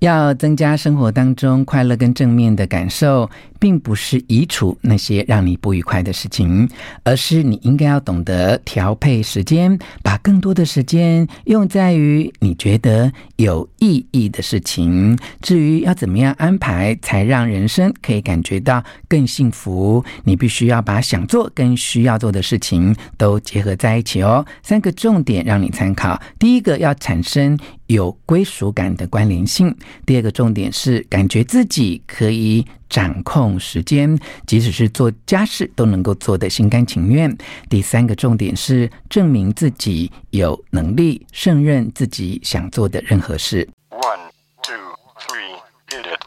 要增加生活当中快乐跟正面的感受，并不是移除那些让你不愉快的事情，而是你应该要懂得调配时间，把更多的时间用在于你觉得有意义的事情。至于要怎么样安排，才让人生可以感觉到更幸福，你必须要把想做跟需要做的事情都结合在一起哦。三个重点让你参考：第一个，要产生有归属感的关联性。第二个重点是感觉自己可以掌控时间，即使是做家事都能够做得心甘情愿。第三个重点是证明自己有能力胜任自己想做的任何事。One, two, three, hit it.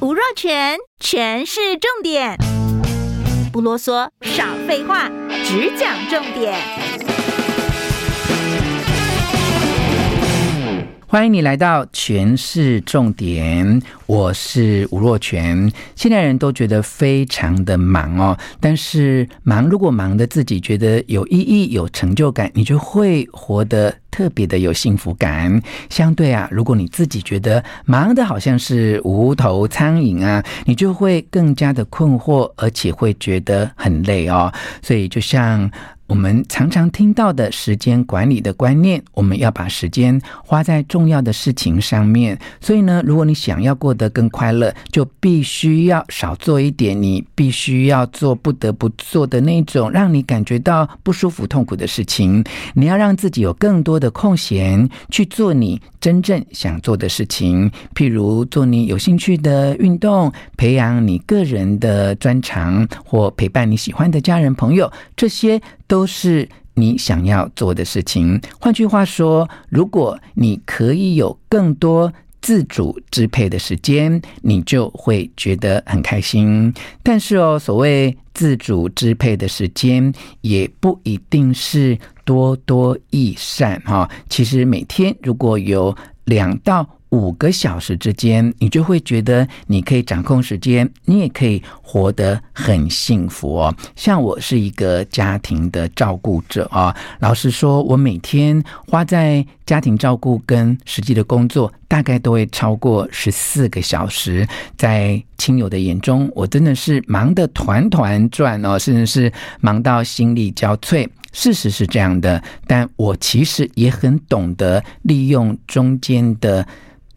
吴若权，全是重点，不啰嗦，少废话，只讲重点。欢迎你来到全市重点，我是吴若全。现代人都觉得非常的忙哦，但是忙如果忙的自己觉得有意义、有成就感，你就会活得特别的有幸福感。相对啊，如果你自己觉得忙的好像是无头苍蝇啊，你就会更加的困惑，而且会觉得很累哦。所以就像。我们常常听到的时间管理的观念，我们要把时间花在重要的事情上面。所以呢，如果你想要过得更快乐，就必须要少做一点你必须要做、不得不做的那种让你感觉到不舒服、痛苦的事情。你要让自己有更多的空闲去做你真正想做的事情，譬如做你有兴趣的运动，培养你个人的专长，或陪伴你喜欢的家人朋友，这些。都是你想要做的事情。换句话说，如果你可以有更多自主支配的时间，你就会觉得很开心。但是哦，所谓自主支配的时间，也不一定是多多益善哈。其实每天如果有两到五个小时之间，你就会觉得你可以掌控时间，你也可以活得很幸福哦。像我是一个家庭的照顾者啊，老实说，我每天花在家庭照顾跟实际的工作，大概都会超过十四个小时。在亲友的眼中，我真的是忙得团团转哦，甚至是忙到心力交瘁。事实是这样的，但我其实也很懂得利用中间的。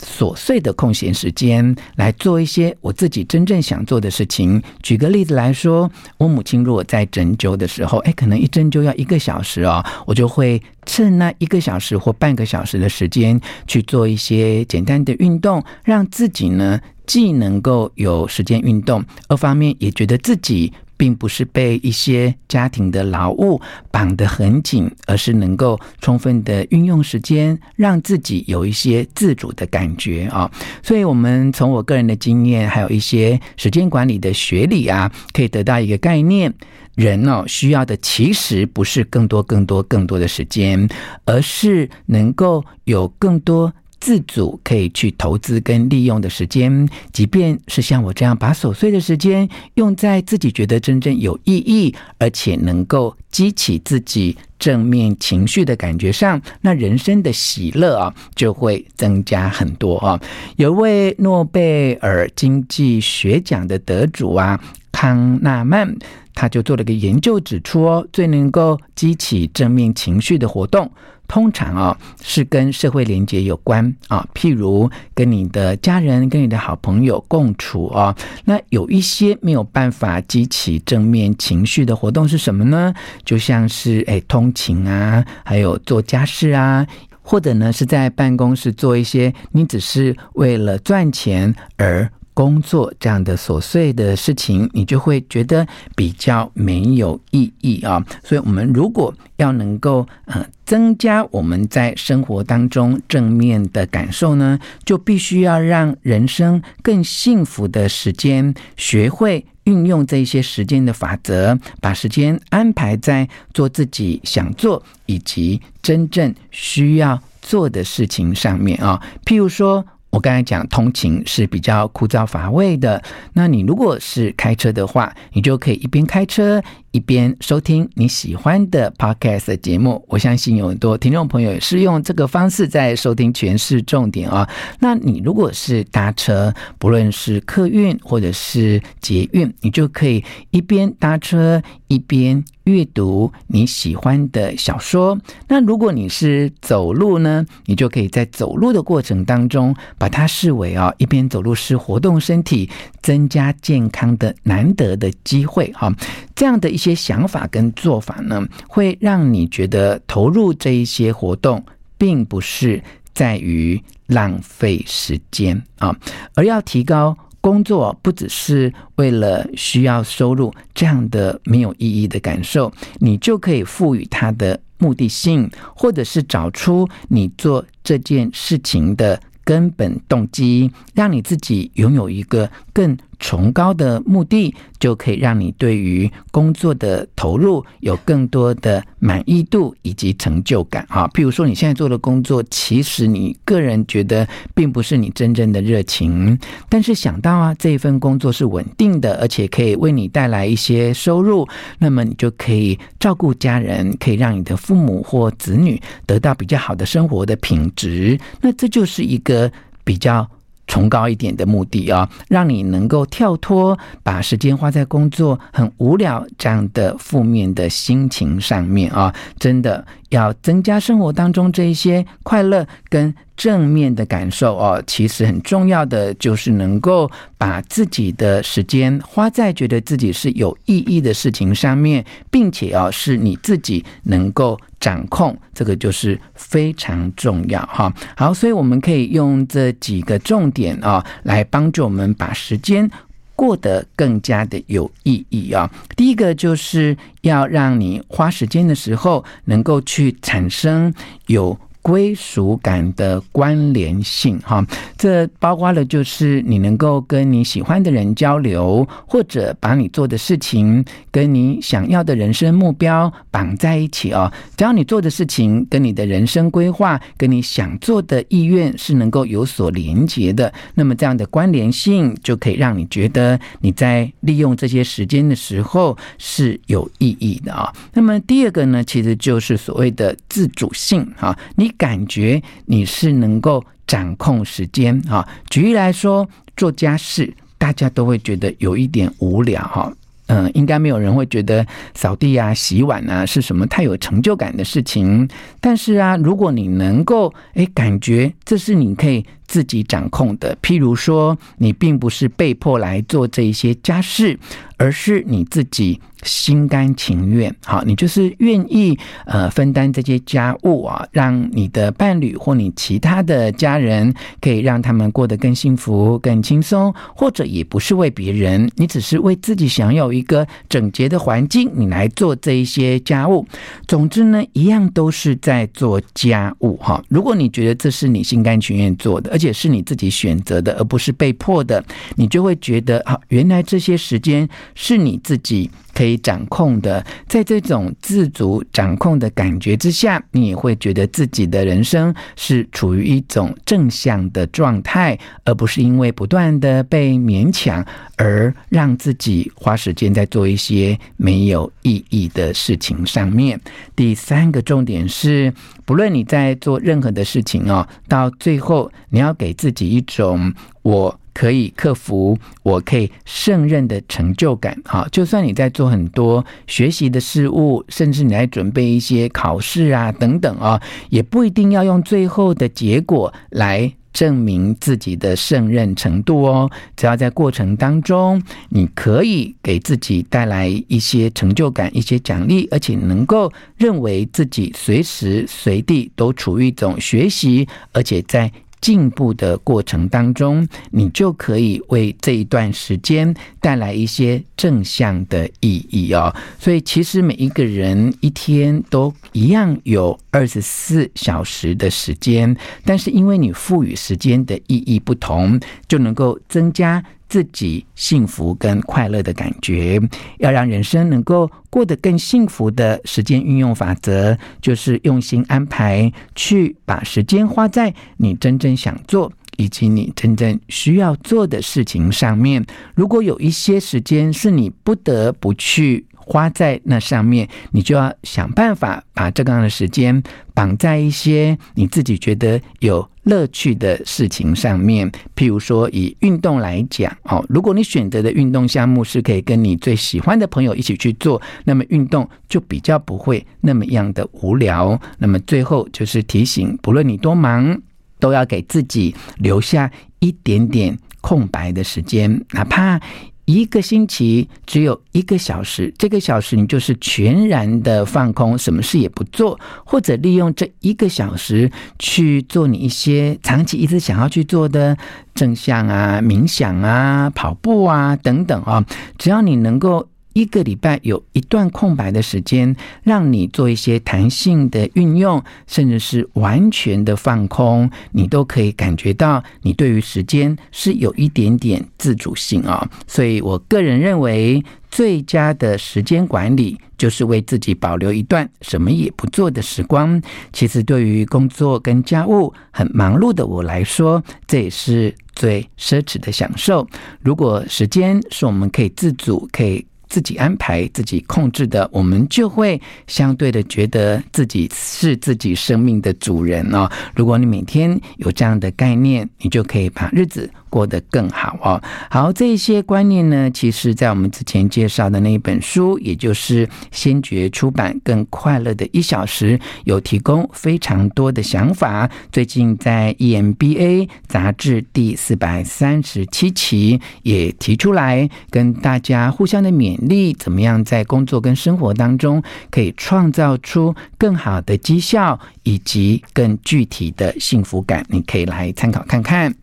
琐碎的空闲时间来做一些我自己真正想做的事情。举个例子来说，我母亲如果在针灸的时候，哎，可能一针灸要一个小时哦，我就会趁那一个小时或半个小时的时间去做一些简单的运动，让自己呢既能够有时间运动，二方面也觉得自己。并不是被一些家庭的劳务绑得很紧，而是能够充分的运用时间，让自己有一些自主的感觉啊。所以，我们从我个人的经验，还有一些时间管理的学理啊，可以得到一个概念：人哦，需要的其实不是更多、更多、更多的时间，而是能够有更多。自主可以去投资跟利用的时间，即便是像我这样把琐碎的时间用在自己觉得真正有意义，而且能够激起自己正面情绪的感觉上，那人生的喜乐啊就会增加很多啊。有位诺贝尔经济学奖的得主啊，康纳曼，他就做了个研究，指出哦，最能够激起正面情绪的活动。通常啊、哦，是跟社会连接有关啊，譬如跟你的家人、跟你的好朋友共处啊。那有一些没有办法激起正面情绪的活动是什么呢？就像是诶通勤啊，还有做家事啊，或者呢是在办公室做一些你只是为了赚钱而。工作这样的琐碎的事情，你就会觉得比较没有意义啊。所以，我们如果要能够呃增加我们在生活当中正面的感受呢，就必须要让人生更幸福的时间，学会运用这些时间的法则，把时间安排在做自己想做以及真正需要做的事情上面啊。譬如说。我刚才讲通勤是比较枯燥乏味的，那你如果是开车的话，你就可以一边开车一边收听你喜欢的 podcast 节目。我相信有很多听众朋友是用这个方式在收听全市重点啊。那你如果是搭车，不论是客运或者是捷运，你就可以一边搭车一边阅读你喜欢的小说。那如果你是走路呢，你就可以在走路的过程当中，把它视为啊，一边走路是活动身体、增加健康的难得的机会哈。这样的一些想法跟做法呢，会让你觉得投入这一些活动，并不是在于浪费时间啊，而要提高。工作不只是为了需要收入这样的没有意义的感受，你就可以赋予它的目的性，或者是找出你做这件事情的根本动机，让你自己拥有一个更崇高的目的，就可以让你对于工作的投入有更多的满意度以及成就感啊。譬如说，你现在做的工作，其实你个人觉得并不是你真正的热情，但是想到啊，这一份工作是稳定的，而且可以为你带来一些收入，那么你就可以照顾家人，可以让你的父母或子女得到比较好的生活的品质。那这就是一个比较。崇高一点的目的啊，让你能够跳脱把时间花在工作很无聊这样的负面的心情上面啊，真的。要增加生活当中这一些快乐跟正面的感受哦，其实很重要的就是能够把自己的时间花在觉得自己是有意义的事情上面，并且哦是你自己能够掌控，这个就是非常重要哈。好，所以我们可以用这几个重点啊来帮助我们把时间。过得更加的有意义啊！第一个就是要让你花时间的时候，能够去产生有。归属感的关联性，哈，这包括了就是你能够跟你喜欢的人交流，或者把你做的事情跟你想要的人生目标绑在一起哦。只要你做的事情跟你的人生规划、跟你想做的意愿是能够有所连结的，那么这样的关联性就可以让你觉得你在利用这些时间的时候是有意义的啊。那么第二个呢，其实就是所谓的自主性，哈，你。感觉你是能够掌控时间啊。举例来说，做家事，大家都会觉得有一点无聊哈。嗯，应该没有人会觉得扫地啊、洗碗啊是什么太有成就感的事情。但是啊，如果你能够诶感觉这是你可以自己掌控的，譬如说，你并不是被迫来做这一些家事，而是你自己。心甘情愿，好，你就是愿意呃分担这些家务啊，让你的伴侣或你其他的家人可以让他们过得更幸福、更轻松，或者也不是为别人，你只是为自己想要一个整洁的环境，你来做这一些家务。总之呢，一样都是在做家务哈。如果你觉得这是你心甘情愿做的，而是你自己选择的，而不是被迫的，你就会觉得啊，原来这些时间是你自己。可以掌控的，在这种自主掌控的感觉之下，你也会觉得自己的人生是处于一种正向的状态，而不是因为不断的被勉强而让自己花时间在做一些没有意义的事情上面。第三个重点是，不论你在做任何的事情哦，到最后你要给自己一种我。可以克服，我可以胜任的成就感。好，就算你在做很多学习的事物，甚至你在准备一些考试啊等等啊，也不一定要用最后的结果来证明自己的胜任程度哦。只要在过程当中，你可以给自己带来一些成就感、一些奖励，而且能够认为自己随时随地都处于一种学习，而且在。进步的过程当中，你就可以为这一段时间带来一些正向的意义哦。所以，其实每一个人一天都一样有二十四小时的时间，但是因为你赋予时间的意义不同，就能够增加。自己幸福跟快乐的感觉，要让人生能够过得更幸福的时间运用法则，就是用心安排，去把时间花在你真正想做以及你真正需要做的事情上面。如果有一些时间是你不得不去。花在那上面，你就要想办法把这样的时间绑在一些你自己觉得有乐趣的事情上面。譬如说，以运动来讲，哦，如果你选择的运动项目是可以跟你最喜欢的朋友一起去做，那么运动就比较不会那么样的无聊。那么最后就是提醒，不论你多忙，都要给自己留下一点点空白的时间，哪怕。一个星期只有一个小时，这个小时你就是全然的放空，什么事也不做，或者利用这一个小时去做你一些长期一直想要去做的正向啊、冥想啊、跑步啊等等啊，只要你能够。一个礼拜有一段空白的时间，让你做一些弹性的运用，甚至是完全的放空，你都可以感觉到你对于时间是有一点点自主性啊。所以我个人认为，最佳的时间管理就是为自己保留一段什么也不做的时光。其实，对于工作跟家务很忙碌的我来说，这也是最奢侈的享受。如果时间是我们可以自主，可以。自己安排、自己控制的，我们就会相对的觉得自己是自己生命的主人哦。如果你每天有这样的概念，你就可以把日子过得更好哦。好，这些观念呢，其实在我们之前介绍的那一本书，也就是先觉出版《更快乐的一小时》，有提供非常多的想法。最近在 EMBA 杂志第四百三十七期也提出来，跟大家互相的勉励，怎么样在工作跟生活当中可以创造出更好的绩效以及更具体的幸福感。你可以来参考看看。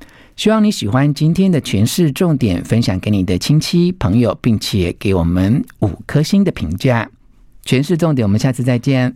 希望你喜欢今天的诠释重点，分享给你的亲戚朋友，并且给我们五颗星的评价。诠释重点，我们下次再见。